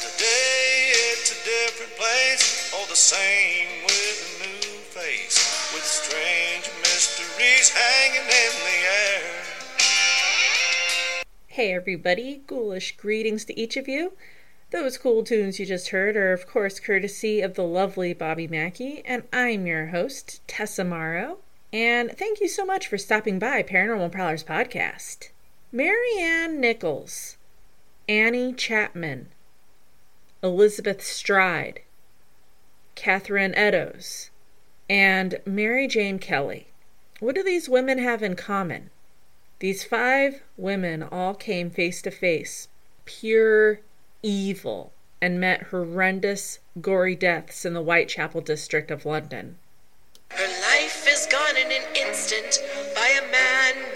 today it's a different place, all the same with a new face, with strange mysteries hanging in the air. Hey everybody, ghoulish greetings to each of you. Those cool tunes you just heard are, of course, courtesy of the lovely Bobby Mackey, and I'm your host, Tessa Morrow. And thank you so much for stopping by Paranormal Prowlers Podcast. Mary Ann Nichols, Annie Chapman, Elizabeth Stride, Catherine Eddowes, and Mary Jane Kelly. What do these women have in common? These five women all came face to face, pure evil, and met horrendous, gory deaths in the Whitechapel district of London. Her life is gone in an instant by a man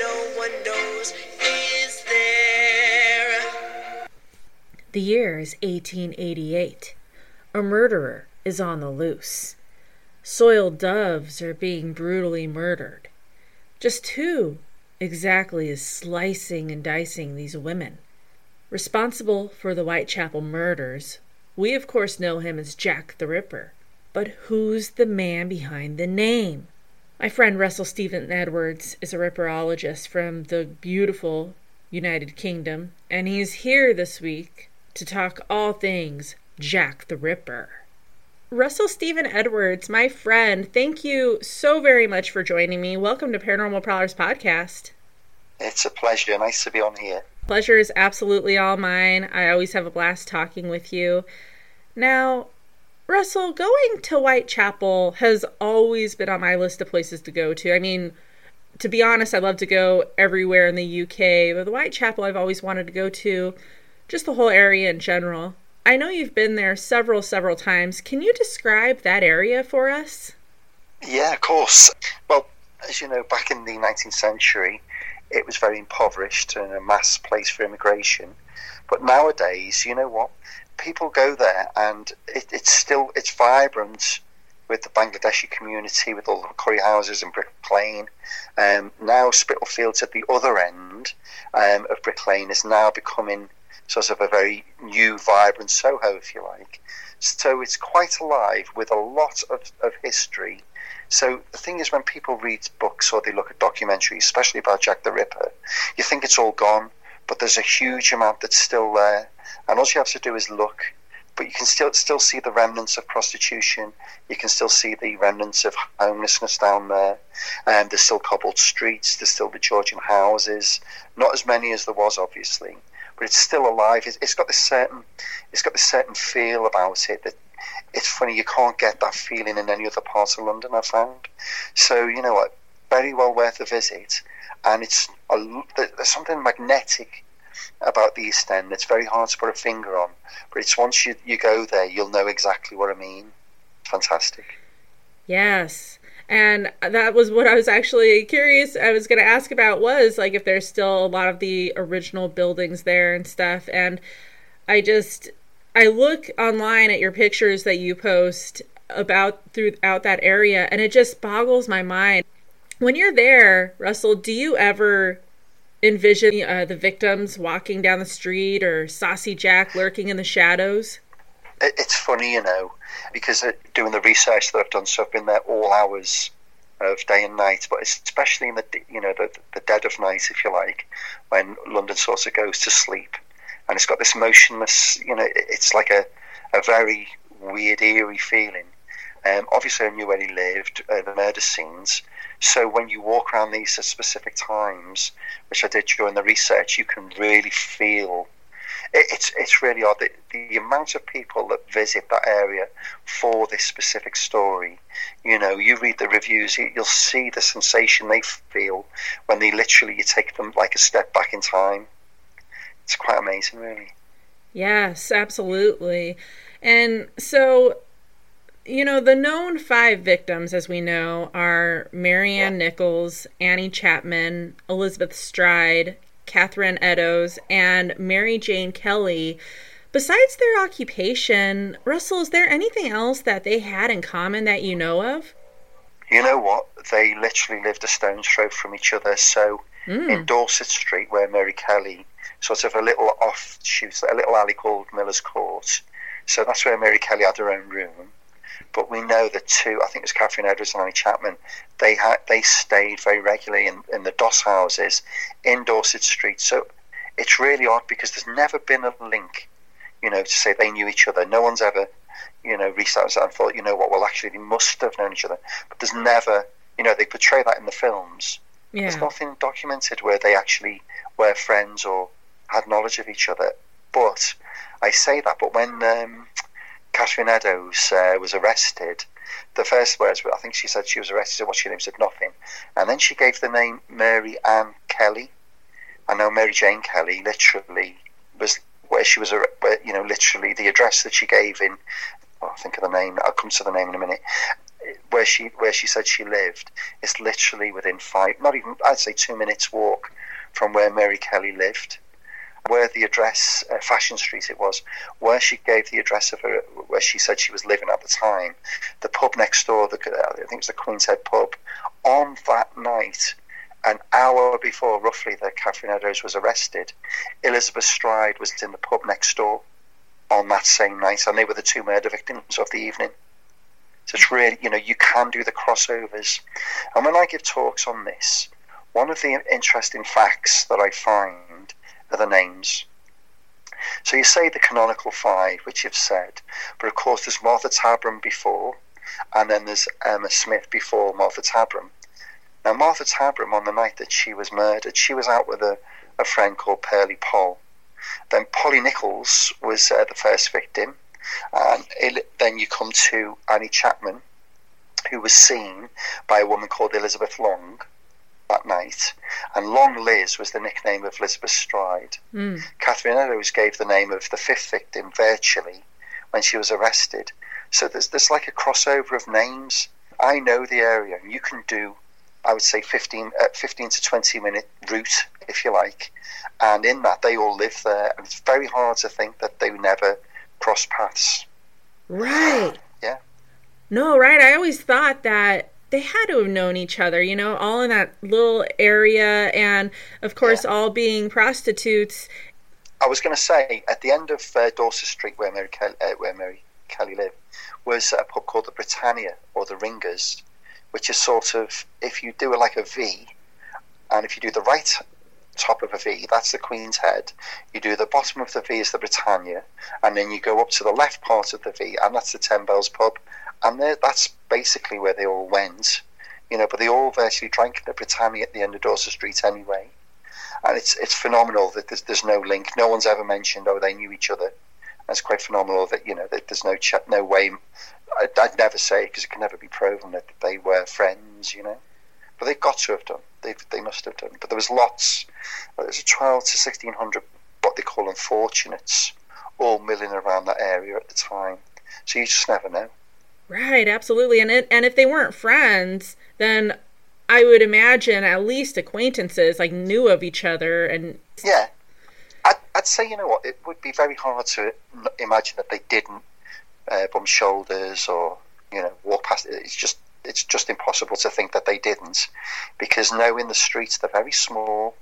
The year is 1888. A murderer is on the loose. Soiled doves are being brutally murdered. Just who exactly is slicing and dicing these women? Responsible for the Whitechapel murders, we of course know him as Jack the Ripper. But who's the man behind the name? My friend Russell Stephen Edwards is a ripperologist from the beautiful United Kingdom, and he's here this week to talk all things Jack the Ripper. Russell Stephen Edwards, my friend, thank you so very much for joining me. Welcome to Paranormal Prowlers Podcast. It's a pleasure. Nice to be on here. Pleasure is absolutely all mine. I always have a blast talking with you. Now, Russell, going to Whitechapel has always been on my list of places to go to. I mean, to be honest, I love to go everywhere in the UK, but the Whitechapel I've always wanted to go to, just the whole area in general. I know you've been there several, several times. Can you describe that area for us? Yeah, of course. Well, as you know, back in the 19th century, it was very impoverished and a mass place for immigration. But nowadays, you know what? People go there, and it, it's still it's vibrant with the Bangladeshi community, with all the curry houses and Brick Lane. Um, now Spitalfields at the other end um, of Brick Lane is now becoming sort of a very new, vibrant Soho, if you like. So it's quite alive with a lot of, of history. So the thing is, when people read books or they look at documentaries, especially about Jack the Ripper, you think it's all gone, but there's a huge amount that's still there. And all you have to do is look. But you can still still see the remnants of prostitution. You can still see the remnants of homelessness down there. And there's still cobbled streets. There's still the Georgian houses. Not as many as there was, obviously, but it's still alive. It's, it's got this certain, it's got this certain feel about it that it's funny. You can't get that feeling in any other part of London. I found. So you know what? Very well worth a visit, and it's a, there's something magnetic about the East End. that's very hard to put a finger on, but it's once you you go there, you'll know exactly what I mean. Fantastic. Yes. And that was what I was actually curious. I was going to ask about was like if there's still a lot of the original buildings there and stuff. And I just I look online at your pictures that you post about throughout that area, and it just boggles my mind. When you're there, Russell, do you ever envision uh, the victims walking down the street or Saucy Jack lurking in the shadows? It's funny, you know, because doing the research that I've done, so I've been there all hours of day and night, but especially in the you know the, the dead of night, if you like, when London sort of goes to sleep, and it's got this motionless, you know, it's like a, a very weird, eerie feeling. Um, obviously, I knew where he lived, uh, the murder scenes. So when you walk around these at specific times, which I did during the research, you can really feel. It, it's it's really odd the, the amount of people that visit that area for this specific story. You know, you read the reviews, you, you'll see the sensation they feel when they literally you take them like a step back in time. It's quite amazing, really. Yes, absolutely. And so you know, the known five victims, as we know, are Mary Ann Nichols, Annie Chapman, Elizabeth Stride, Catherine Eddowes, and Mary Jane Kelly. Besides their occupation, Russell, is there anything else that they had in common that you know of? You know what? They literally lived a stone's throw from each other. So mm. in Dorset Street, where Mary Kelly, sort of a little offshoot, a little alley called Miller's Court, So that's where Mary Kelly had her own room. But we know the two, I think it was Catherine Edwards and Annie Chapman, they had they stayed very regularly in, in the Doss houses in Dorset Street. So it's really odd because there's never been a link, you know, to say they knew each other. No one's ever, you know, reached out and thought, you know what, well, actually, they must have known each other. But there's never, you know, they portray that in the films. Yeah. There's nothing documented where they actually were friends or had knowledge of each other. But I say that, but when um, Catherine Eddowes uh, was arrested, the first words were, I think she said she was arrested, and what she said nothing. And then she gave the name Mary Ann Kelly. I know Mary Jane Kelly literally was where she was, where, you know, literally the address that she gave in, oh, I think of the name, I'll come to the name in a minute, where she where she said she lived is literally within five, not even, I'd say two minutes walk from where Mary Kelly lived. Where the address, uh, Fashion Street it was, where she gave the address of her, where she said she was living at the time, the pub next door, the, uh, I think it was the Queen's Head pub, on that night, an hour before roughly that Catherine Eddowes was arrested, Elizabeth Stride was in the pub next door on that same night, and they were the two murder victims of the evening. So it's really, you know, you can do the crossovers. And when I give talks on this, one of the interesting facts that I find are the names. So you say the canonical five, which you've said, but of course there's Martha Tabram before, and then there's Emma Smith before Martha Tabram. Now, Martha Tabram, on the night that she was murdered, she was out with a, a friend called Pearly Poll. Then Polly Nichols was uh, the first victim. And it, then you come to Annie Chapman, who was seen by a woman called Elizabeth Long that night. And Long Liz was the nickname of Elizabeth Stride. Mm. Catherine Eddowes gave the name of the fifth victim virtually when she was arrested. So there's, there's like a crossover of names. I know the area, and you can do, I would say, 15, uh, 15 to 20 minute route, if you like. And in that, they all live there. And it's very hard to think that they never cross paths. Right. Yeah. No, right. I always thought that they had to have known each other, you know, all in that little area, and of course, Yeah. all being prostitutes. I was going to say at the end of uh, Dorset Street, where Mary Kelly, uh, where Mary Kelly lived, was a pub called the Britannia or the Ringers, which is sort of if you do it like a V, and if you do the right top of a V, that's the Queen's Head. You do the bottom of the V is the Britannia, and then you go up to the left part of the V, and that's the Ten Bells pub, and that's basically where they all went. You know, but they all virtually drank at the Britannia at the end of Dorset Street anyway and it's it's phenomenal that there's, there's no link. No one's ever mentioned oh they knew each other. That's quite phenomenal that you know that there's no ch- no way. I'd, I'd never say because it can never be proven that they were friends, you know. But they've got to have done. They they must have done. But there was lots. There was a twelve to sixteen hundred what they call unfortunates, all milling around that area at the time. So you just never know. Right, absolutely. And it, and if they weren't friends, then I would imagine at least acquaintances, like knew of each other and Yeah, I'd, I'd say you know what it would be very hard to imagine that they didn't uh, bump shoulders or you know walk past. It's just it's just impossible to think that they didn't, because now in the streets they're very small.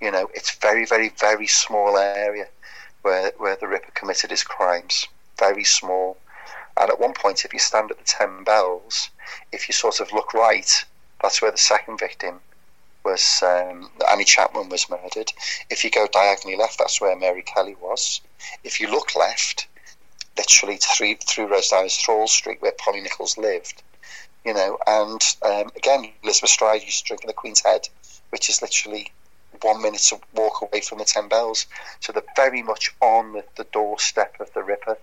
You know, it's very very very small area where where the Ripper committed his crimes. Very small. And at one point, if you stand at the Ten Bells, if you sort of look right, that's where the second victim was um, Annie Chapman was murdered. If you go diagonally left, that's where Mary Kelly was. If you look left, literally rows down is Thrawl Street, where Polly Nichols lived. You know, and um, again, Elizabeth Stride used to drink in the Queen's Head, which is literally one minute to walk away from the Ten Bells. So they're very much on the, the doorstep of the Ripper.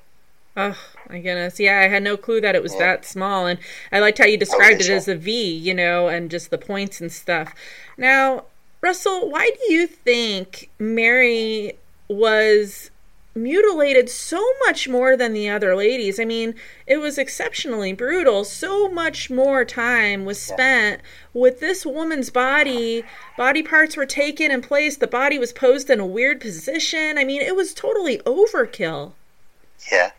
Oh my goodness. Yeah, I had no clue that it was Yeah. that small. And I liked how you described it as a V, you know, and just the points and stuff. Now, Russell, why do you think Mary was mutilated so much more than the other ladies? I mean, it was exceptionally brutal. So much more time was spent with this woman's body. Body parts were taken and placed. The body was posed in a weird position. I mean, it was totally overkill. Yeah.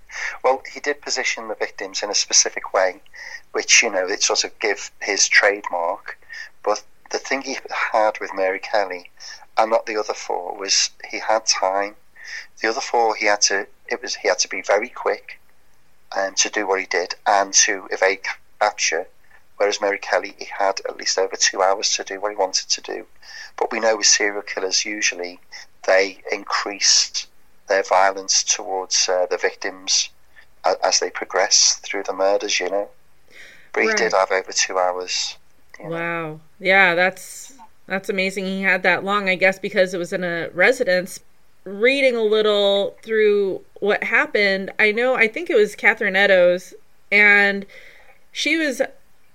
Well, he did position the victims in a specific way, which, you know, it sort of give his trademark. But the thing he had with Mary Kelly and not the other four was he had time. The other four, he had to, it was he had to be very quick um, to do what he did and to evade capture. Whereas Mary Kelly, he had at least over two hours to do what he wanted to do. But we know with serial killers, usually they increase their violence towards uh, the victims as, as they progress through the murders, you know. But he did have over two hours. you know. Wow. Yeah, that's that's amazing. He had that long, I guess, because it was in a residence. Reading a little through what happened, I know I think it was Catherine Eddowes, and she was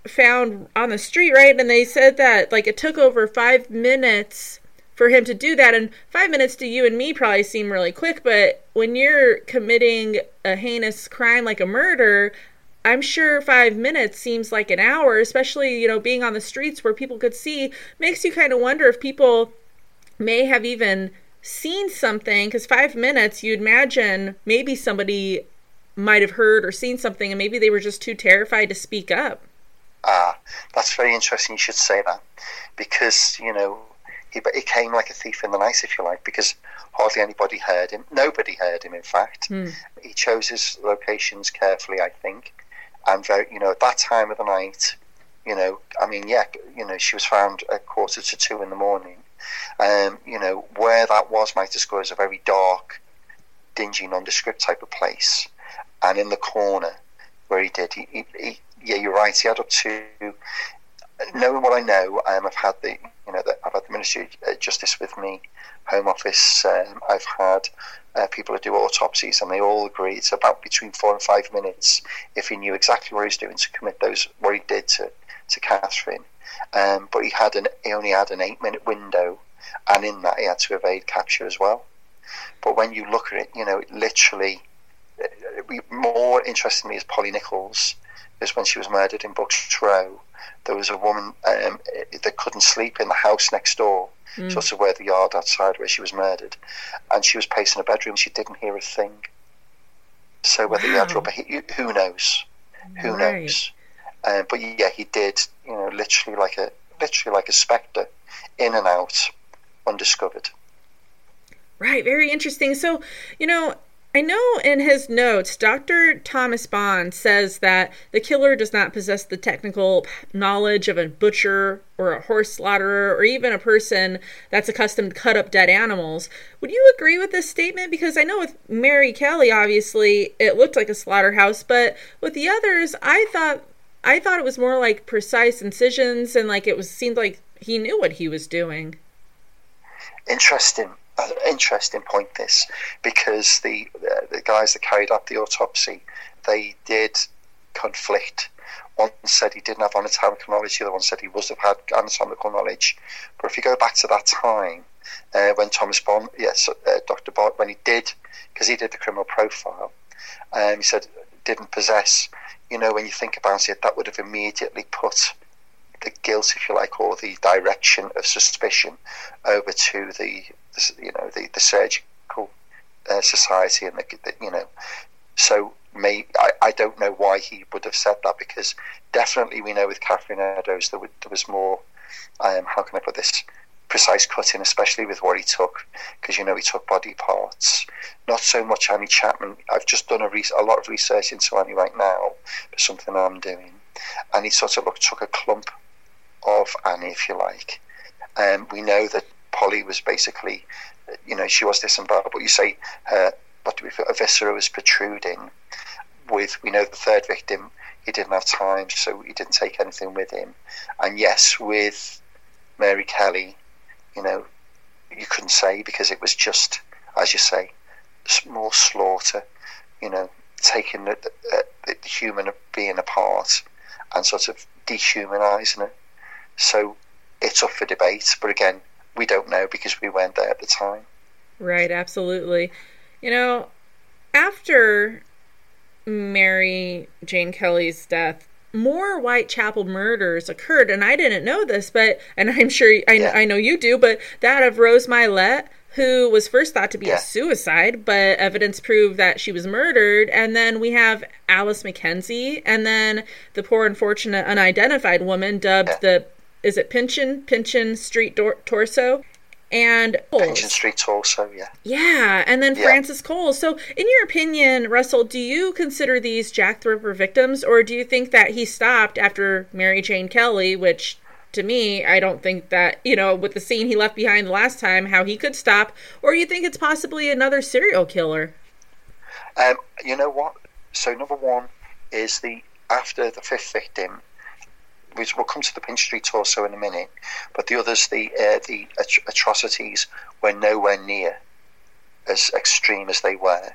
found on the street, right? And they said that like it took over five minutes for him to do that, and five minutes to you and me probably seem really quick, but when you're committing a heinous crime like a murder, I'm sure five minutes seems like an hour, especially, you know, being on the streets where people could see, makes you kind of wonder if people may have even seen something. Because five minutes, you'd imagine maybe somebody might have heard or seen something and maybe they were just too terrified to speak up. Ah, that's very interesting. You should say that because you know he he came like a thief in the night, if you like, because hardly anybody heard him. Nobody heard him. In fact, Hmm. he chose his locations carefully, I think, and very you know at that time of the night. You know, I mean, yeah, you know, she was found at quarter to two in the morning. Um, you know, where that was, might describe as a very dark, dingy, nondescript type of place. And in the corner where he did, he, he, he yeah, you're right. He had up to knowing what I know. Um, I've had the you know the, I've had the Ministry of Justice with me, Home Office. Um, I've had uh, people who do autopsies, and they all agree it's about between four and five minutes if he knew exactly what he was doing to commit those what he did to to Catherine. Um, but he had an he only had an eight minute window, and in that he had to evade capture as well. But when you look at it, you know, it literally. More interestingly, is Polly Nichols, is when she was murdered in Bucks Row. There was a woman um, that couldn't sleep in the house next door, sort of where the yard outside where she was murdered, and she was pacing a bedroom. She didn't hear a thing. So whether he had Wow. rubber, he, who knows? Who Right. knows? Uh, but yeah, he did. You know, literally like a literally like a spectre, in and out, undiscovered. Right, very interesting. So, you know, I know in his notes, Dr. Thomas Bond says that the killer does not possess the technical knowledge of a butcher or a horse slaughterer or even a person that's accustomed to cut up dead animals. Would you agree with this statement? Because I know with Mary Kelly, obviously, it looked like a slaughterhouse, but with the others, I thought I thought it was more like precise incisions and like it was seemed like he knew what he was doing. interesting interesting point this because the uh, the guys that carried out the autopsy they did conflict one said he didn't have anatomical knowledge the other one said he must have had anatomical knowledge but if you go back to that time uh, when Thomas Bond yes uh, Dr. Bond when he did because he did the criminal profile um, he said didn't possess you know when you think about it that would have immediately put the guilt, if you like, or the direction of suspicion over to the, the you know, the, the surgical uh, society and the, the, you know, so may I, I don't know why he would have said that because definitely we know with Catherine Eddowes there, there was more, um, how can I put this, precise cutting, especially with what he took, because you know he took body parts. Not so much Annie Chapman. I've just done a, re- a lot of research into Annie right now for something I'm doing, and he sort of look, took a clump of Annie, if you like. Um, we know that Polly was basically, you know, she was disemboweled, but you say her, what do we a viscera was protruding. With, we know the third victim, he didn't have time, so he didn't take anything with him. And yes, with Mary Kelly, you know, you couldn't say because it was just, as you say, more slaughter, you know, taking the, the, the human being apart and sort of dehumanizing it. So it's up for debate, but again, we don't know because we weren't there at the time. Right, absolutely. You know, after Mary Jane Kelly's death, more Whitechapel murders occurred, and I didn't know this, but and I'm sure I, Yeah. I know you do, but that of Rose Mylett, who was first thought to be Yeah. a suicide, but evidence proved that she was murdered, and then we have Alice McKenzie, and then the poor unfortunate unidentified woman dubbed Yeah. the is it Pinchin Pinchin Street Dor- Torso, and Pinchin Street also, yeah. Yeah, and then Yeah. Frances Cole. So, in your opinion, Russell, do you consider these Jack the Ripper victims, or do you think that he stopped after Mary Jane Kelly, which to me, I don't think that, you know, with the scene he left behind the last time, how he could stop, or you think it's possibly another serial killer? Um, you know what? So number one is the after the fifth victim, which we'll come to the Pinch Street torso in a minute, but the others, the uh, the at- atrocities were nowhere near as extreme as they were,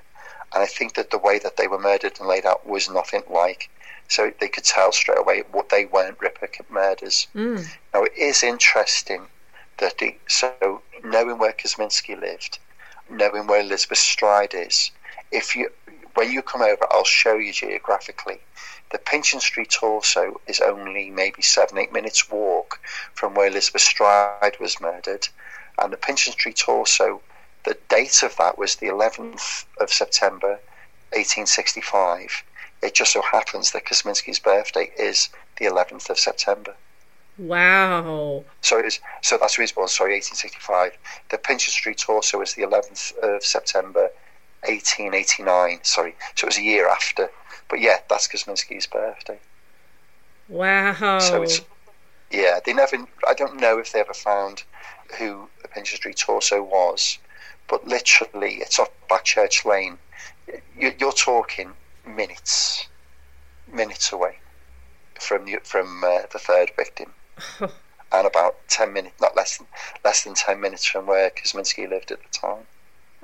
and I think that the way that they were murdered and laid out was nothing like. So they could tell straight away what they weren't Ripper murders. Mm. Now it is interesting that the so knowing where Kosminski lived, knowing where Elizabeth Stride is, if you when you come over, I'll show you geographically. The Pinchin Street torso is only maybe seven, eight minutes walk from where Elizabeth Stride was murdered, and the Pinchin Street torso, the date of that was the 11th of September, 1865. It just so happens that Kosminski's birthday is the 11th of September. Wow. So it is. So that's who he was born. Sorry, 1865. The Pinchin Street torso is the 11th of September, 1889. Sorry, so it was a year after. But yeah, that's Kosminski's birthday. Wow. So it's yeah. They never. I don't know if they ever found who the Street torso was, but literally, it's off Backchurch Lane. You- You're talking minutes, minutes away from the, from uh, the third victim. and about ten minutes, not less than less than ten minutes from where Kosminski lived at the time.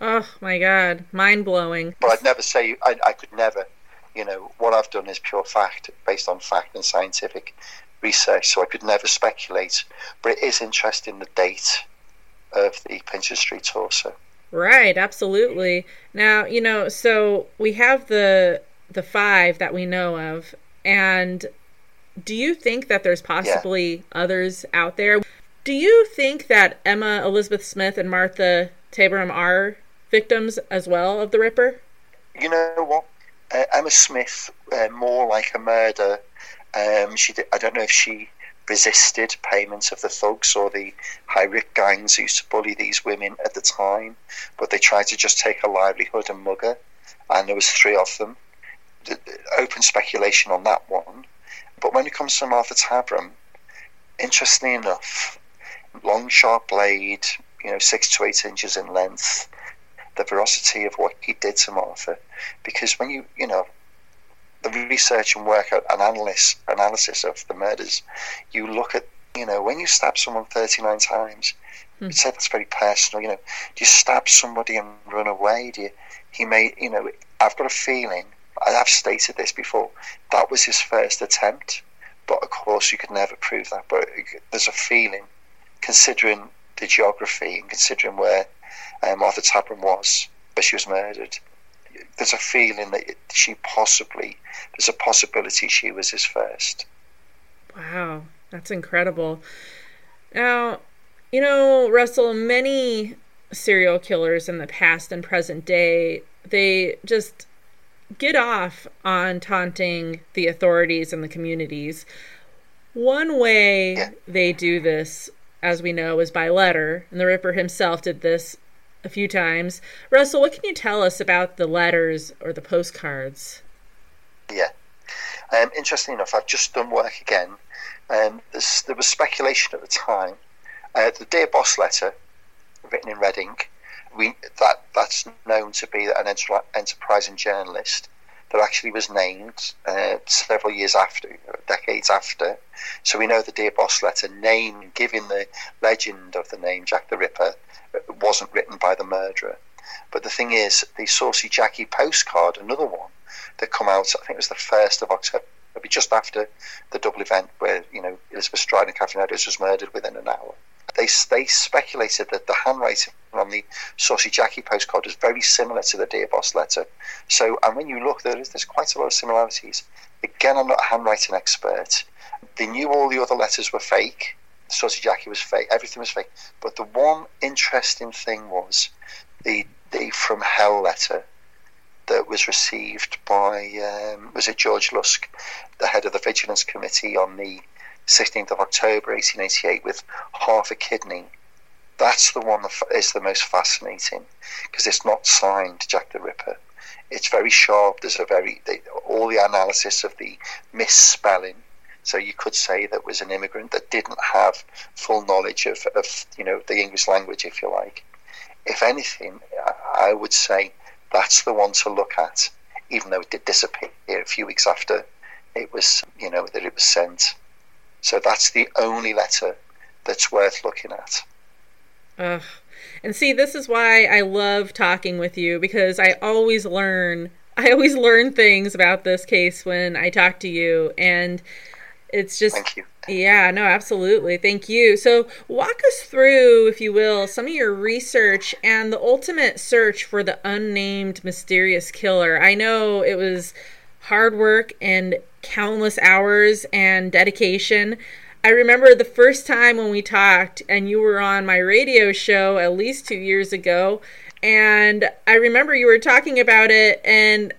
oh my god. Mind blowing. But I'd never say I, I could never, you know, what I've done is pure fact, based on fact and scientific research. So I could never speculate. But it is interesting the date of the Pinchin Street torso. Right, absolutely. Now, you know, so we have the the five that we know of, and do you think that there's possibly others out there? Do you think that Emma Elizabeth Smith and Martha Tabram are victims as well of the Ripper? You know what? Uh, Emma Smith, uh, more like a murder. Um, she did, I don't know if she resisted payment of the thugs or the high risk gangs who used to bully these women at the time, but they tried to just take her livelihood and mug her, and there was three of them. D- d- Open speculation on that one. But when it comes to Martha Tabram, interestingly enough, long sharp blade, you know, six to eight inches in length, the veracity of what he did to Martha, because when you, you know, the research and work out and analysis analysis of the murders, you look at, you know, when you stab someone 39 times, hmm. you'd say that's very personal. You know, do you stab somebody and run away? Do you, he may, you know, I've got a feeling, I have stated this before, that was his first attempt, but of course you could never prove that. But there's a feeling, considering the geography and considering where uh, Martha Tabram was, but she was murdered, there's a feeling that she possibly, there's a possibility she was his first. Wow, that's incredible. Now, you know, Russell, many serial killers in the past and present day, they just get off on taunting the authorities and the communities. One way Yeah. they do this, as we know, is by letter, and the Ripper himself did this a few times. Russell, what can you tell us about the letters or the postcards? Yeah. Um, interesting enough, I've just done work again. Um, there was speculation at the time. Uh, the Dear Boss letter, written in red ink, we, that, that's known to be an enter- enterprising journalist that actually was named uh, several years after, decades after. So we know the Dear Boss letter, name, giving the legend of the name Jack the Ripper, uh, wasn't written by the murderer. But the thing is, the Saucy Jacky postcard, another one, that come out, I think it was the 1st of October, maybe just after the double event where, you know, Elizabeth Stride and Catherine Edwards was murdered within an hour. They, they speculated that the handwriting on the Saucy Jacky postcard was very similar to the Dear Boss letter. So, and when you look, there is, there's quite a lot of similarities. Again, I'm not a handwriting expert. They knew all the other letters were fake. Saucy Jacky was fake. Everything was fake. But the one interesting thing was the the From Hell letter that was received by um, was it George Lusk, the head of the Vigilance Committee, on the 16th of October 1888, with half a kidney That's the one that is the most fascinating because it's not signed Jack the Ripper. It's very sharp. There's a very they, all the analysis of the misspelling. So you could say that was an immigrant that didn't have full knowledge of, of you know the English language, if you like. If anything, I- would say that's the one to look at, even though it did disappear a few weeks after it was you know that it was sent. So that's the only letter that's worth looking at. Ugh. And see, this is why I love talking with you because I always learn. I always learn things about this case when I talk to you, and it's just Thank you. yeah, no, absolutely. Thank you. So, walk us through, if you will, some of your research and the ultimate search for the unnamed mysterious killer. I know it was hard work and countless hours and dedication. I remember the first time when we talked and you were on my radio show at least 2 years ago and I remember you were talking about it and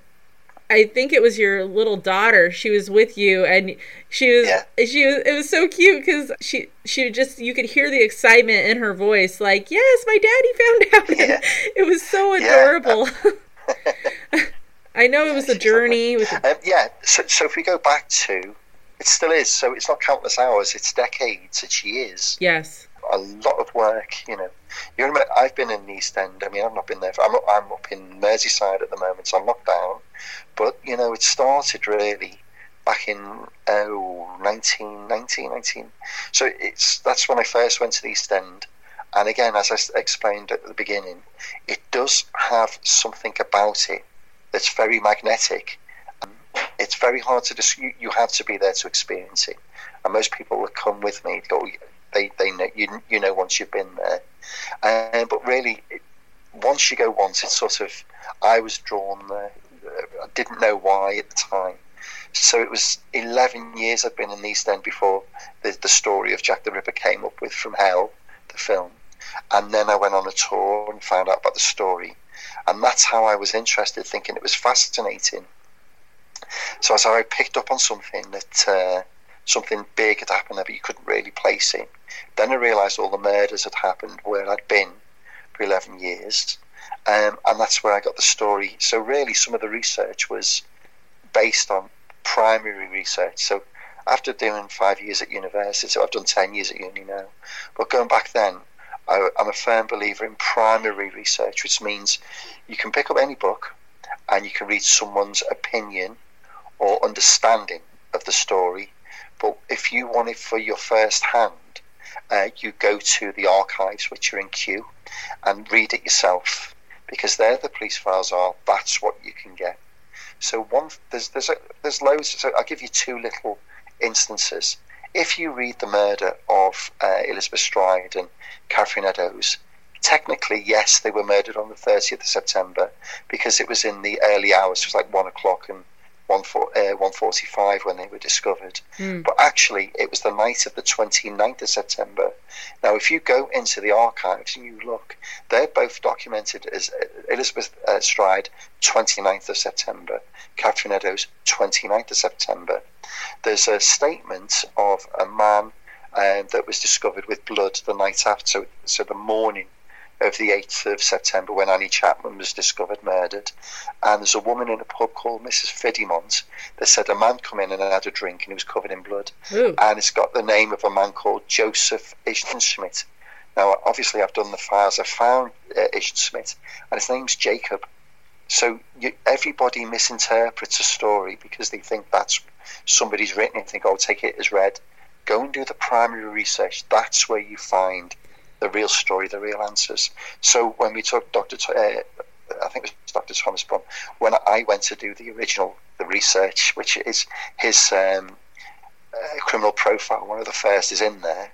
I think it was your little daughter. She was with you, and she was Yeah. she was. It was so cute because she she just you could hear the excitement in her voice, like yes, my daddy found out. Yeah. it was so Yeah. I know it was a journey with Um, yeah, so, so if we go back to, it still is. So it's not countless hours; it's decades, it's years. yes, A lot of work, you know. You remember, I've been in the East End. I mean, I've not been there. For, I'm, I'm up in Merseyside at the moment, so I'm locked down. But you know, it started really back in oh 1990, 19. So it's that's when I first went to the East End. And again, as I explained at the beginning, it does have something about it that's very magnetic. It's very hard to just, you, you have to be there to experience it. And most people that come with me they they know you you know once you've been there. But really, once you go once, it's sort of I was drawn there. I didn't know why at the time. So it was 11 years I'd been in the East End before the, the story of Jack the Ripper came up with From Hell, the film. And then I went on a tour and found out about the story. And that's how I was interested, thinking it was fascinating. So as I picked up on something that uh, something big had happened but you couldn't really place it. Then I realised all the murders had happened where I'd been for 11 years. Um, and that's where I got the story. So really, some of the research was based on primary research. So after doing five years at university, so I've done 10 years at uni now. But going back then, I'm a firm believer in primary research, which means you can pick up any book and you can read someone's opinion or understanding of the story. But if you want it for your first hand, uh, you go to the archives, which are in Kew, and read it yourself because there the police files are. That's what you can get. So one there's there's a, there's loads. So I'll give you two little instances. If you read the murder of uh, Elizabeth Stride and Catherine Eddowes, technically yes, they were murdered on the 30th of September because it was in the early hours. It was like one o'clock and 145 when they were discovered. Mm. But actually, it was the night of the 29th of September. Now, if you go into the archives and you look, they're both documented as uh, Elizabeth uh, Stride, 29th of September, Catherine Eddowes, 29th of September. There's a statement of a man uh, that was discovered with blood the night after, so, so the morning of the 8th of September when Annie Chapman was discovered murdered. And there's a woman in a pub called Mrs. Fiddymont that said a man come in and had a drink and he was covered in blood. And it's got the name of a man called Joseph Isenschmid. Now, obviously, I've done the files. I found uh, Isenschmid, and his name's Jacob. So you, everybody misinterprets a story because they think that's somebody's written it and think, oh, take it as read. Go and do the primary research. That's where you find the real story, the real answers. So when we took Dr. Uh, I think it was Dr. Thomas Brum, when I went to do the original, the research, which is his um, uh, criminal profile, one of the first is in there.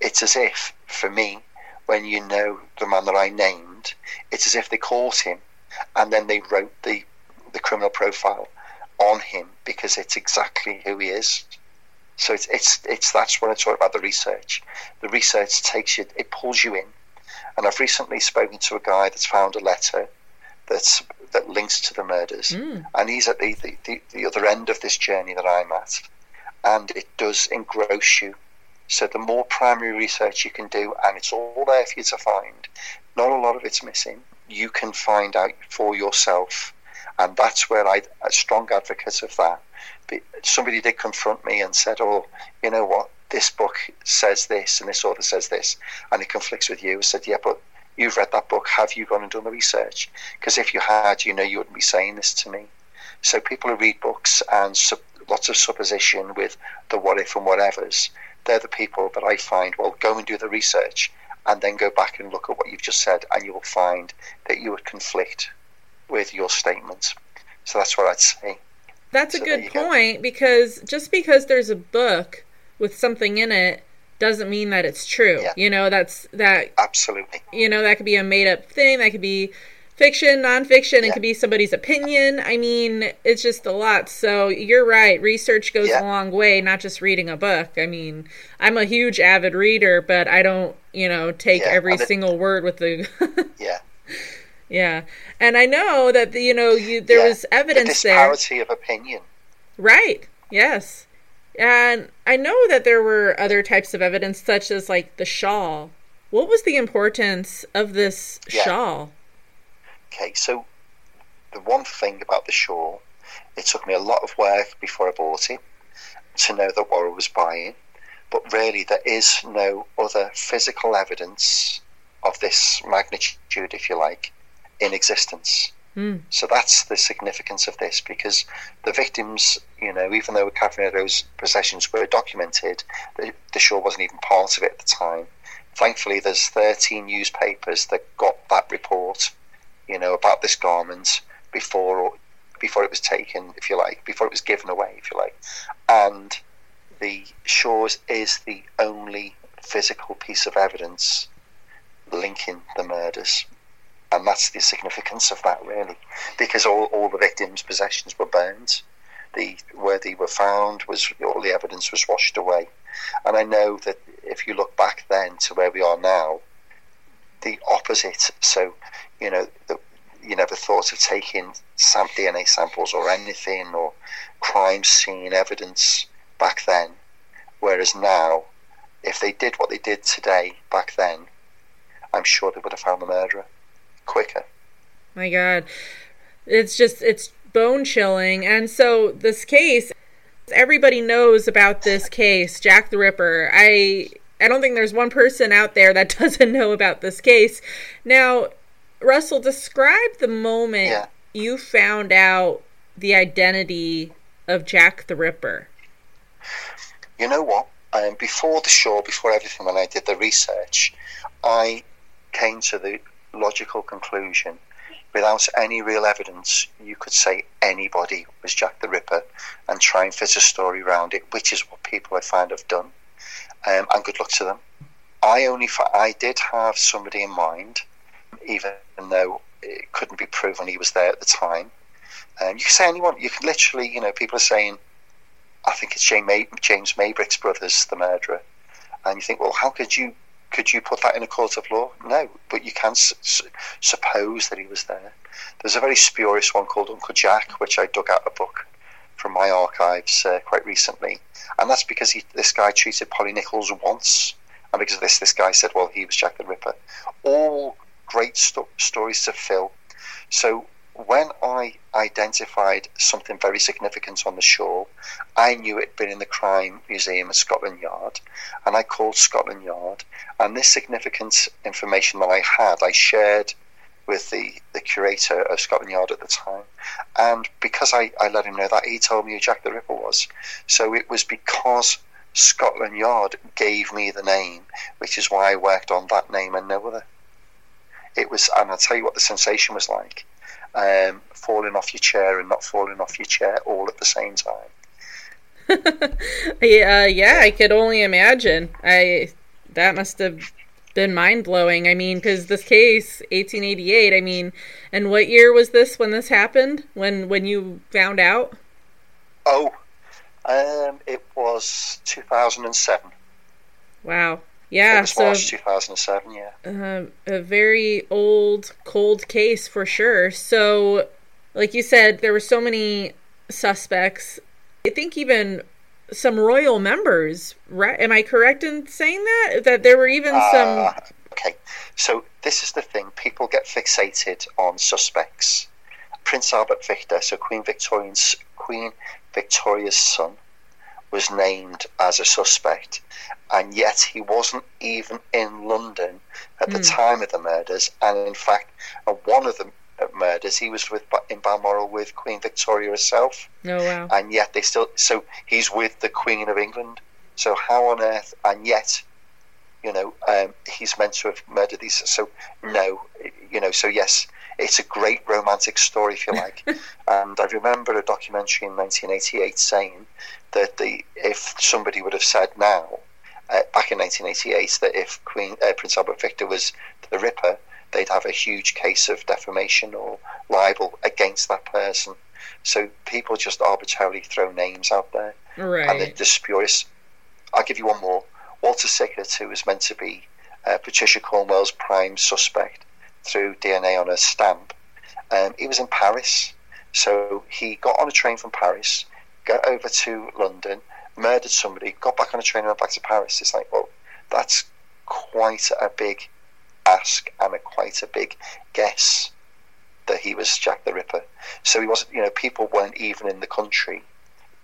It's as if, for me, when you know the man that I named, it's as if they caught him and then they wrote the the criminal profile on him because it's exactly who he is. So it's it's it's that's when I talk about the research. The research takes you, it pulls you in. And I've recently spoken to a guy that's found a letter that's that links to the murders, Mm. and he's at the, the, the, the other end of this journey that I'm at, and it does engross you. So the more primary research you can do, and it's all there for you to find, not a lot of it's missing, you can find out for yourself. And that's where I, a strong advocate of that. Somebody did confront me and said, oh, you know what, this book says this and this author says this, and it conflicts with you. I said, yeah, but you've read that book. Have you gone and done the research? Because if you had, you know you wouldn't be saying this to me. So people who read books and lots of supposition with the what if and whatevers, they're the people that I find, well, go and do the research and then go back and look at what you've just said, and you will find that you would conflict with your statement. So that's what I'd say. That's so a good point go. because just because there's a book with something in it doesn't mean that it's true. Yeah. You know, that's that absolutely. You know, that could be a made up thing. That could be fiction, nonfiction. Yeah. It could be somebody's opinion. I mean, it's just a lot. So you're right. Research goes yeah. a long way, not just reading a book. I mean, I'm a huge avid reader, but I don't, you know, take yeah. every single word with the. yeah. Yeah, and I know that the, you know you there was evidence the disparity there. of opinion. Right. Yes. And I know that there were other types of evidence, such as like the shawl. What was the importance of this shawl? Okay, so the one thing about the shawl, it took me a lot of work before I bought it to know that what I was buying, but really there is no other physical evidence of this magnitude, if you like, in existence. Mm. So that's the significance of this because the victims, you know, even though Cavanero's possessions were documented, the, the wasn't even part of it at the time. Thankfully, there's 13 newspapers that got that report you know, about this garment before before it was taken, if you like, before it was given away, if you like. And the Shaw's is the only physical piece of evidence linking the murders. And that's the significance of that, really, because all, all the victims' possessions were burned. The where they were found was all the evidence was washed away. And I know that if you look back then to where we are now, the opposite. So you know, that you never thought of taking some DNA samples or anything or crime scene evidence back then. Whereas now, if they did what they did today back then, I'm sure they would have found the murderer quicker. My God, it's just it's bone chilling. And so this case, everybody knows about this case, Jack the Ripper. I I don't think there's one person out there that doesn't know about this case. Now, Russell, describe the moment yeah. you found out the identity of Jack the Ripper. You know what? Um, before the show, before everything, when I did the research, I came to the logical conclusion without any real evidence, you could say anybody was Jack the Ripper and try and fit a story around it, which is what people I find have done. Um, and good luck to them. I only, I did have somebody in mind even though it couldn't be proven he was there at the time. Um, you can say anyone. You can literally, you know, people are saying, "I think it's James, May- James Maybrick's brothers, the murderer," and you think, "Well, how could you could you put that in a court of law?" No, but you can su- suppose that he was there. There's a very spurious one called Uncle Jack, which I dug out a book from my archives uh, quite recently, and that's because he, this guy treated Polly Nichols once, and because of this, this guy said, "Well, he was Jack the Ripper." All great sto- stories to fill. So when I identified something very significant on the show, I knew it'd been in the Crime Museum at Scotland Yard, and I called Scotland Yard. And this significant information that I had, I shared with the, the curator of Scotland Yard at the time. And because I, I let him know that, he told me who Jack the Ripper was. So it was because Scotland Yard gave me the name, which is why I worked on that name and no other it was, and I'll tell you what the sensation was like um, falling off your chair and not falling off your chair all at the same time. yeah, yeah, I could only imagine. I that must have been mind blowing. I mean, because this case, 1888. I mean, and what year was this when this happened? When when you found out? Oh, um, it was 2007. Wow. Yeah, it was so March 2007. Yeah, uh, a very old, cold case for sure. So, like you said, there were so many suspects. I think even some royal members, right? Am I correct in saying that? That there were even some. Ah, okay, so this is the thing: people get fixated on suspects. Prince Albert Victor, so Queen Victoria's Queen Victoria's son, was named as a suspect, and yet he wasn't even in London at the time of the murders. And in fact, at one of the murders, he was with in Balmoral with Queen Victoria herself Oh wow. and yet they still so he's with the Queen of England. So how on earth? And yet, you know, um, he's meant to have murdered these. So no, you know. So yes, it's a great romantic story, if you like. and I remember a documentary in 1988 saying that the if somebody would have said now, uh, back in 1988, that if Queen uh, Prince Albert Victor was the Ripper, they'd have a huge case of defamation or libel against that person. So people just arbitrarily throw names out there, and they're just spurious. I'll give you one more. Walter Sickert, who was meant to be uh, Patricia Cornwell's prime suspect through DNA on a stamp, um, he was in Paris. So he got on a train from Paris, got over to London, murdered somebody, got back on a train and went back to Paris. It's like, well, that's quite a big ask and a quite a big guess that he was Jack the Ripper. So he wasn't, you know, people weren't even in the country.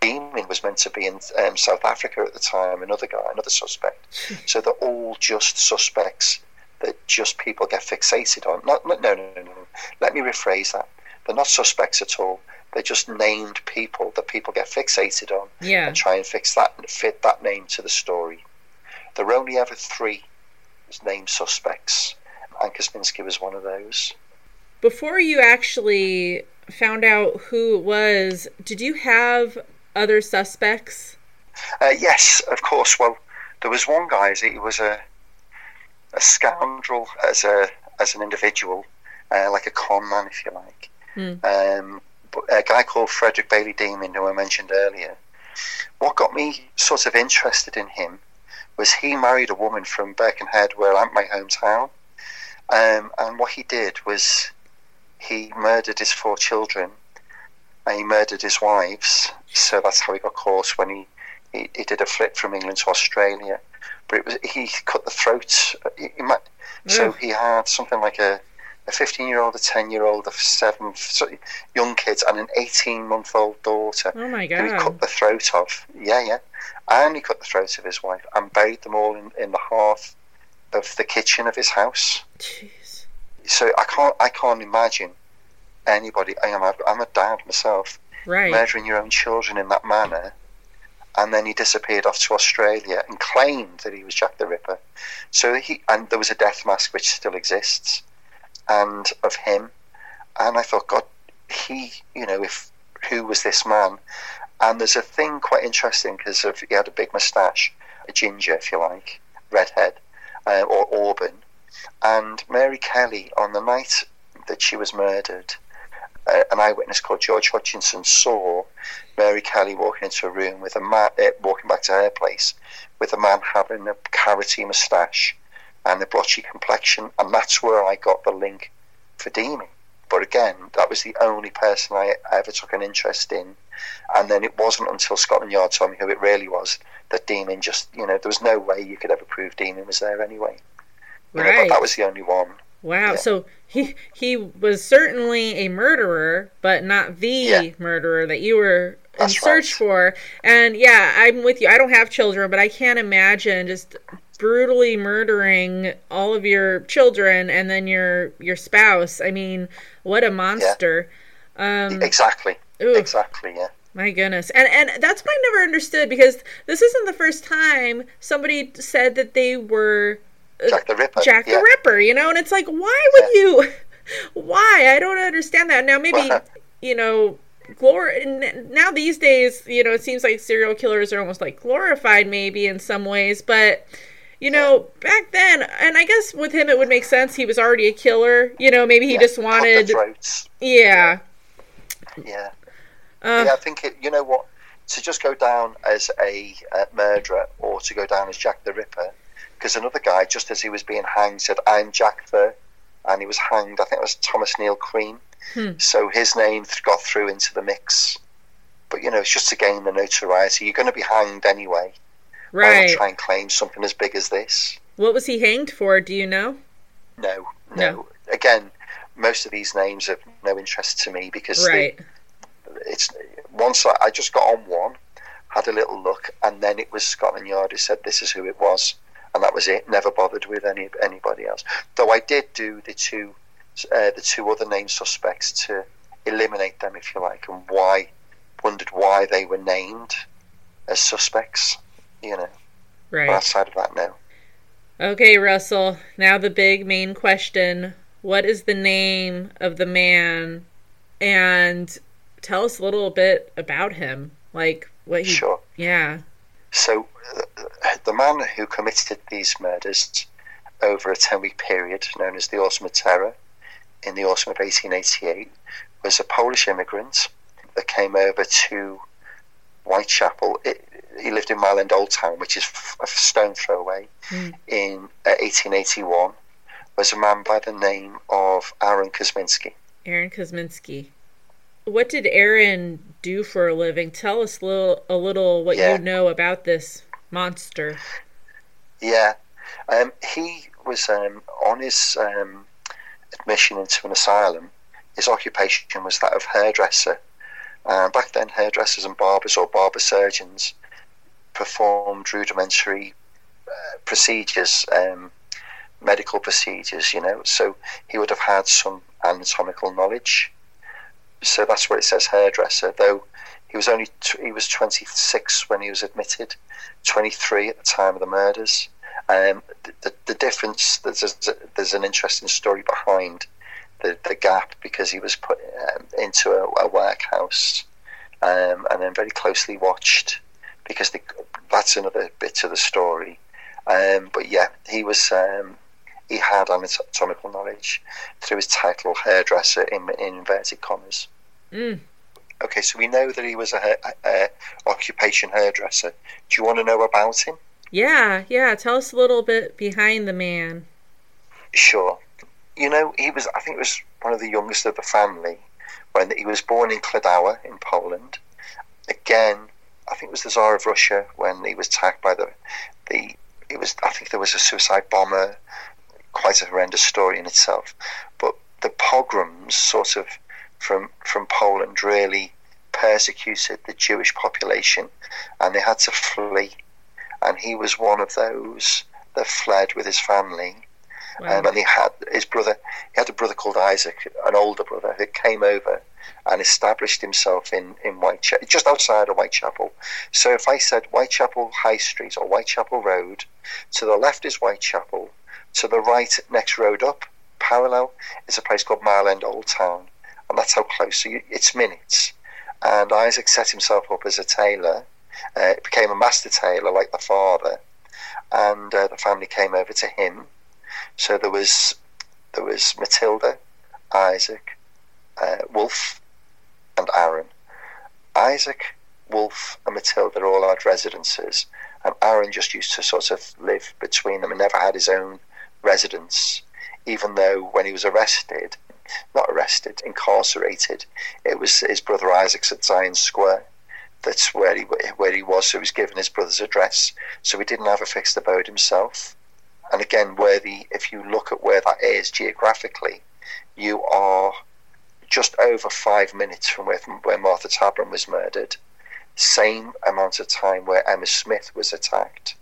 Deeming was meant to be in um, South Africa at the time, another guy, another suspect. So they're all just suspects that just people get fixated on. Not, no, no, no, no. Let me rephrase that. They're not suspects at all. They're just named people that people get fixated on Yeah. and try and fix that and fit that name to the story. There were only ever three named suspects, and Kosminski was one of those. Before you actually found out who it was, did you have other suspects? Uh, yes, of course. Well, there was one guy. He was a a scoundrel as a as an individual, uh, like a con man, if you like. Um, but a guy called Frederick Bailey Deeming, who I mentioned earlier. What got me sort of interested in him was he married a woman from Birkenhead, where I'm my hometown. Um, and what he did was he murdered his four children and he murdered his wives. So that's how he got caught when he, he, he did a flip from England to Australia. But it was he cut the throats. He, he might, so he had something like a a 15 year old, a 10 year old, a seven so young kids, and an 18 month old daughter Oh my who he cut the throat of. Yeah, yeah. And he cut the throat of his wife and buried them all in, in the hearth of the kitchen of his house. Jeez. So I can't I can't imagine anybody. I am I'm a dad myself Right. murdering your own children in that manner. And then he disappeared off to Australia and claimed that he was Jack the Ripper. So he and there was a death mask which still exists, and of him. And I thought, God, he, you know, if who was this man? And there's a thing quite interesting because he had a big moustache, a ginger, if you like, redhead, uh, or auburn. And Mary Kelly, on the night that she was murdered, an eyewitness called George Hutchinson saw Mary Kelly walking into a room with a man, uh, walking back to her place, with a man having a carroty moustache and a blotchy complexion, and that's where I got the link for Deeming. But again, that was the only person I ever took an interest in. And then it wasn't until Scotland Yard told me who it really was that Deeming just, you know, there was no way you could ever prove Deeming was there anyway. You know, but that was the only one. Wow. Yeah. So he he was certainly a murderer, but not the Yeah. murderer that you were in That's search right. for. And yeah, I'm with you. I don't have children, but I can't imagine just brutally murdering all of your children and then your your spouse. I mean, what a monster. Um Exactly. oof. Exactly, yeah. My goodness. And and that's what I never understood because this isn't the first time somebody said that they were Jack the Ripper. Jack yeah. the Ripper, you know, and it's like, why would you? Why? I don't understand that. Now, maybe you know, glor. n- Now these days, you know, it seems like serial killers are almost like glorified, maybe in some ways, but. You know, back then, and I guess with him it would make sense. He was already a killer. You know, maybe he Yeah, just wanted. Yeah. Yeah. Uh, yeah, I think it, you know what to just go down as a uh, murderer or to go down as Jack the Ripper, because another guy just as he was being hanged said, "I'm Jack the," and he was hanged. I think it was Thomas Neill Cream. Hmm. So his name th- got through into the mix. But you know, it's just to gain the notoriety. You're going to be hanged anyway. Right. try and claim something as big as this? What was he hanged for? Do you know? No, No. no. Again, most of these names have no interest to me because they- Right. it's once I, I just got on one, had a little look, and then it was Scotland Yard who said this is who it was, and that was it. Never bothered with any anybody else. Though I did do the two, uh, the two other named suspects to eliminate them, if you like, and why wondered why they were named as suspects. You know, but Right. outside of that, no. Okay, Russell. Now the big main question. What is the name of the man? And tell us a little bit about him. Like what he Sure. Yeah. So, uh, the man who committed these murders over a 10 week period, known as the Autumn of Terror, in the autumn of 1888, was a Polish immigrant that came over to Whitechapel. It, he lived in Mile End Old Town, which is a stone throw away, Mm. in uh, 1881. Was a man by the name of Aaron Kosminski. Aaron Kosminski. What did Aaron do for a living? Tell us little, a little what Yeah. you know about this monster. Yeah, um, he was um, on his um, admission into an asylum. His occupation was that of hairdresser. Uh, back then, hairdressers and barbers or barber surgeons performed rudimentary uh, procedures, um, medical procedures. You know, so he would have had some anatomical knowledge. So that's where it says, hairdresser. Though he was only t- he was 26 when he was admitted, 23 at the time of the murders. Um, the, the, the difference there's a, there's an interesting story behind the, the gap because he was put um, into a, a workhouse um, and then very closely watched because that's another bit of the story. Um, but yeah, he was um, he had anatomical knowledge through his title hairdresser in, in inverted commas. Mm. Okay, so we know that he was a, hair, a occupation hairdresser. Do you want to know about him? Yeah, yeah. Tell us a little bit behind the man. Sure. You know, he was, I think, it was one of the youngest of the family when he was born in Kłodawa in Poland. Again, I think it was the Tsar of Russia when he was attacked by the, the it was, I think there was a suicide bomber, quite a horrendous story in itself. But the pogroms, sort of, from, from Poland really persecuted the Jewish population and they had to flee. And he was one of those that fled with his family Wow. um, and he had his brother. He had a brother called Isaac, an older brother, who came over and established himself in in Whitechapel, just outside of Whitechapel. So if I said Whitechapel High Street or Whitechapel Road, to the left is Whitechapel, to the right, next road up, parallel, is a place called Mile End Old Town, and that's how close. So you, it's minutes. And Isaac set himself up as a tailor. Uh, became a master tailor like the father, and uh, the family came over to him. So there was there was Matilda, Isaac, uh, Wolf, and Aaron. Isaac, Wolf, and Matilda are all had residences, and Aaron just used to sort of live between them and never had his own residence. Even though when he was arrested, not arrested, incarcerated, it was his brother Isaac's at Sion Square. That's where he where he was. So he was given his brother's address. So he didn't have a fixed abode himself and again where the if you look at where that is geographically you are just over five minutes from where, from where Martha Tabram was murdered same amount of time where Emma Smith was attacked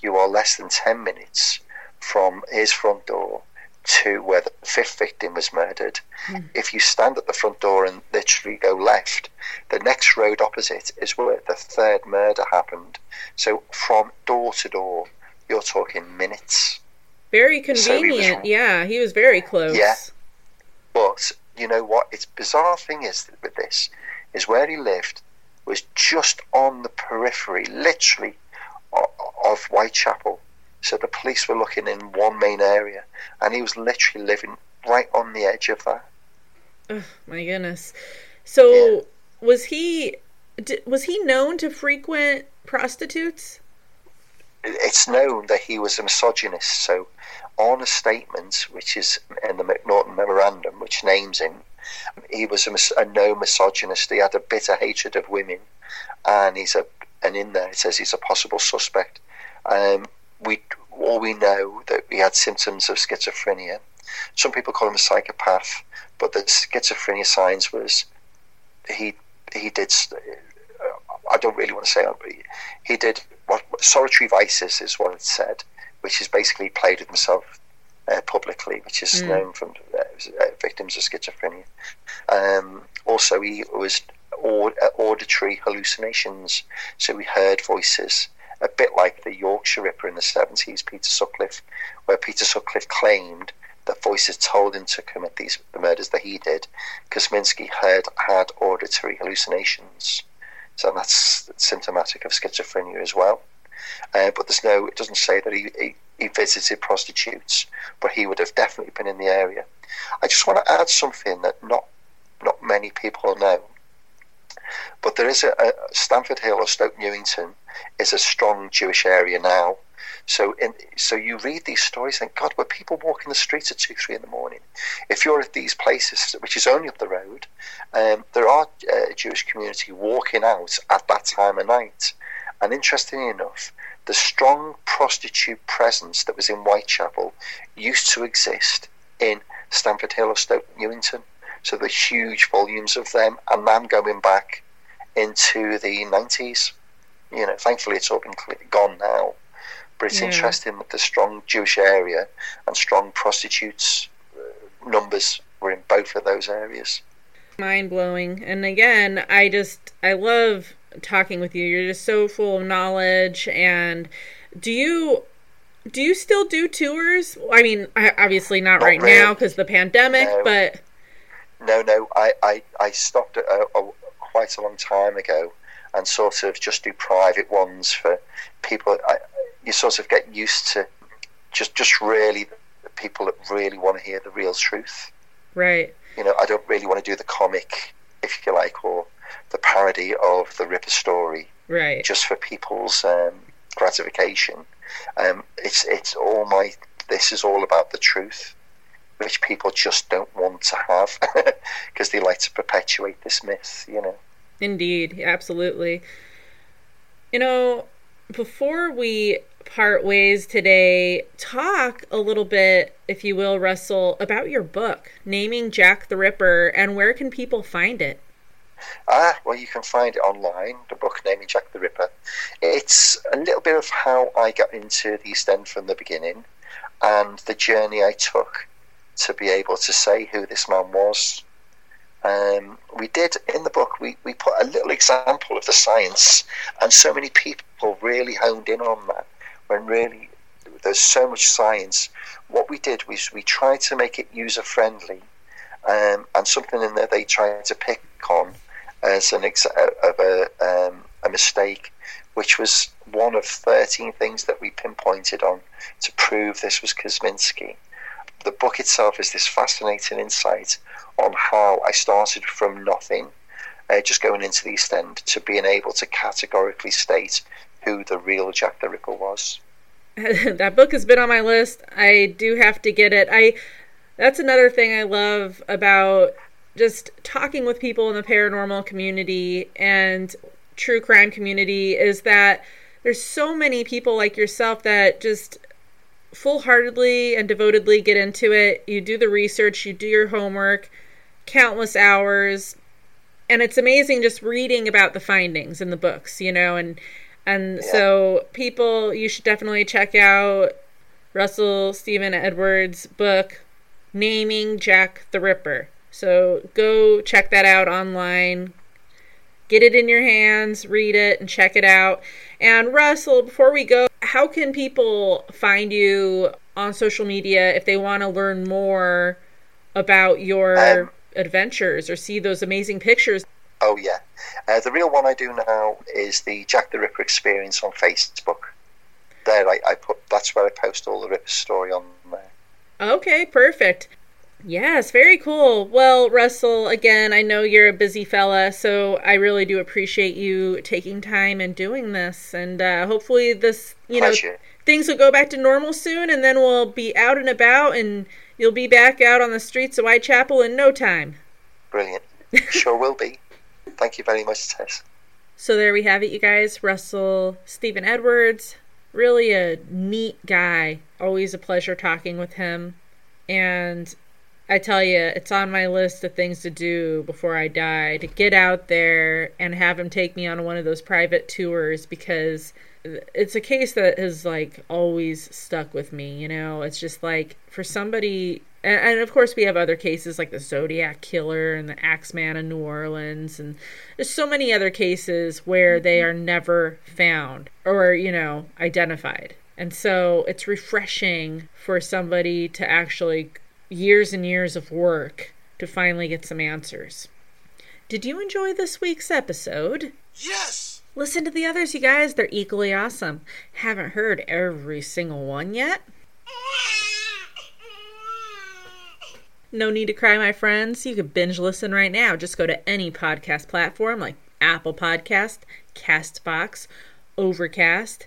you are less than 10 minutes from his front door to where the fifth victim was murdered hmm. if you stand at the front door and literally go left the next road opposite is where the third murder happened so from door to door you're talking minutes. Very So he was- convenient. yeah, he was very close. Yeah. But you know what? Its bizarre thing is with this is where he lived was just on the periphery, literally, of, of Whitechapel. So the police were looking in one main area, and he was literally living right on the edge of that. Oh, My goodness. So was he was he known to frequent prostitutes? It's known that he was a misogynist. So, on a statement which is in the Macnaghten Memorandum, which names him, he was a, mis- a no misogynist. He had a bitter hatred of women and he's a and in there it says he's a possible suspect. Um, we all we know that he had symptoms of schizophrenia. Some people call him a psychopath, but the schizophrenia signs was he he did. I don't really want to say he did what solitary vices is what it said, which is basically played with himself uh, publicly, which is mm. known from uh, uh, victims of schizophrenia. Um, also, he was aud- uh, auditory hallucinations, so he heard voices, a bit like the Yorkshire Ripper in the 70s, Peter Sutcliffe, where Peter Sutcliffe claimed that voices told him to commit these the murders that he did. Kosminski had had auditory hallucinations, so that's symptomatic of schizophrenia as well. Uh, but there's no, it doesn't say that he, he, he, visited prostitutes, but he would have definitely been in the area. I just want to add something that not not many people know. But there is a, a Stamford Hill or Stoke Newington is a strong Jewish area now. So, in, so you read these stories, and God, were people walking the streets at two, three in the morning? If you're at these places, which is only up the road, um, there are uh, a Jewish community walking out at that time of night. And interestingly enough, the strong prostitute presence that was in Whitechapel used to exist in Stamford Hill or Stoke Newington. So the huge volumes of them, and them going back into the 90s. You know, thankfully it's all been gone now. But it's yeah. interesting that the strong Jewish area and strong prostitutes uh, numbers were in both of those areas. Mind blowing. And again, I just, I love talking with you. You're just so full of knowledge. And do you do you still do tours? I mean, obviously not, not right really. now because the pandemic, no. but no, no, I I, I stopped a, a, quite a long time ago and sort of just do private ones for people. I, you sort of get used to just just really people that really want to hear the real truth. Right. You know, I don't really want to do the comic, if you like, or the parody of the Ripper story. Right. Just for people's um, gratification. Um, it's it's all my. This is all about the truth, which people just don't want to have because they like to perpetuate this myth. You know. Indeed, absolutely. You know, before we part ways today, talk a little bit, if you will, Russell, about your book, Naming Jack the Ripper, and where can people find it? Ah, well, you can find it online, the book Naming Jack the Ripper. It's a little bit of how I got into the East End from the beginning and the journey I took to be able to say who this man was. Um, we did in the book, we, we put a little example of the science, and so many people really honed in on that when really there's so much science. What we did was we tried to make it user friendly, um, and something in there they tried to pick on as an ex- of a, um, a mistake, which was one of 13 things that we pinpointed on to prove this was Kosminski. The book itself is this fascinating insight on how I started from nothing, uh, just going into the East End, to being able to categorically state who the real Jack the Ripper was. that book has been on my list. I do have to get it. I that's another thing I love about just talking with people in the paranormal community and true crime community is that there's so many people like yourself that just full heartedly and devotedly get into it. You do the research, you do your homework, countless hours, and it's amazing just reading about the findings in the books, you know, and and yeah. so people you should definitely check out Russell Stephen Edwards' book Naming Jack the Ripper. So go check that out online. Get it in your hands, read it, and check it out. And Russell, before we go, how can people find you on social media if they want to learn more about your um, adventures or see those amazing pictures? Oh, yeah. Uh, the real one I do now is the Jack the Ripper experience on Facebook. There, I, I put that's where I post all the Ripper story on there. Okay, perfect. Yes, very cool. Well, Russell, again, I know you're a busy fella, so I really do appreciate you taking time and doing this. And uh, hopefully, this, you Pleasure. know, things will go back to normal soon, and then we'll be out and about, and you'll be back out on the streets of Whitechapel in no time. Brilliant. Sure will be. Thank you very much, Tess. So there we have it, you guys. Russell Stephen Edwards, really a neat guy. Always a pleasure talking with him. And I tell you, it's on my list of things to do before I die to get out there and have him take me on one of those private tours because it's a case that has like always stuck with me. You know, it's just like for somebody, and, of course we have other cases like the Zodiac Killer and the Axeman in New Orleans, and there's so many other cases where they are never found or you know identified. And so it's refreshing for somebody to actually years and years of work to finally get some answers. Did you enjoy this week's episode? Yes! Listen to the others, you guys. They're equally awesome. Haven't heard every single one yet? No need to cry, my friends. You can binge listen right now. Just go to any podcast platform like Apple Podcast, Castbox, Overcast,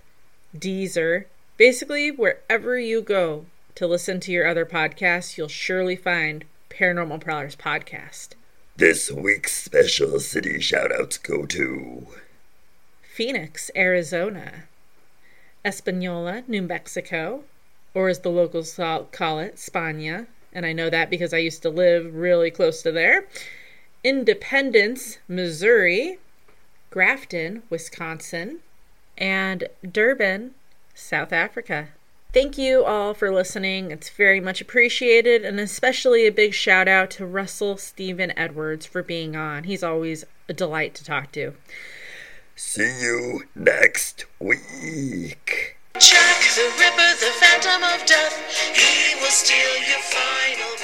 Deezer. Basically, wherever you go to listen to your other podcasts, you'll surely find Paranormal Prowlers Podcast. This week's special city shoutouts go to Phoenix, Arizona, Espanola, New Mexico, or as the locals call it, Spania, and I know that because I used to live really close to there, Independence, Missouri, Grafton, Wisconsin, and Durban, South Africa. Thank you all for listening. It's very much appreciated, and especially a big shout out to Russell Stephen Edwards for being on. He's always a delight to talk to. See you next week. Jack the Ripper, the Phantom of Death, he will steal your final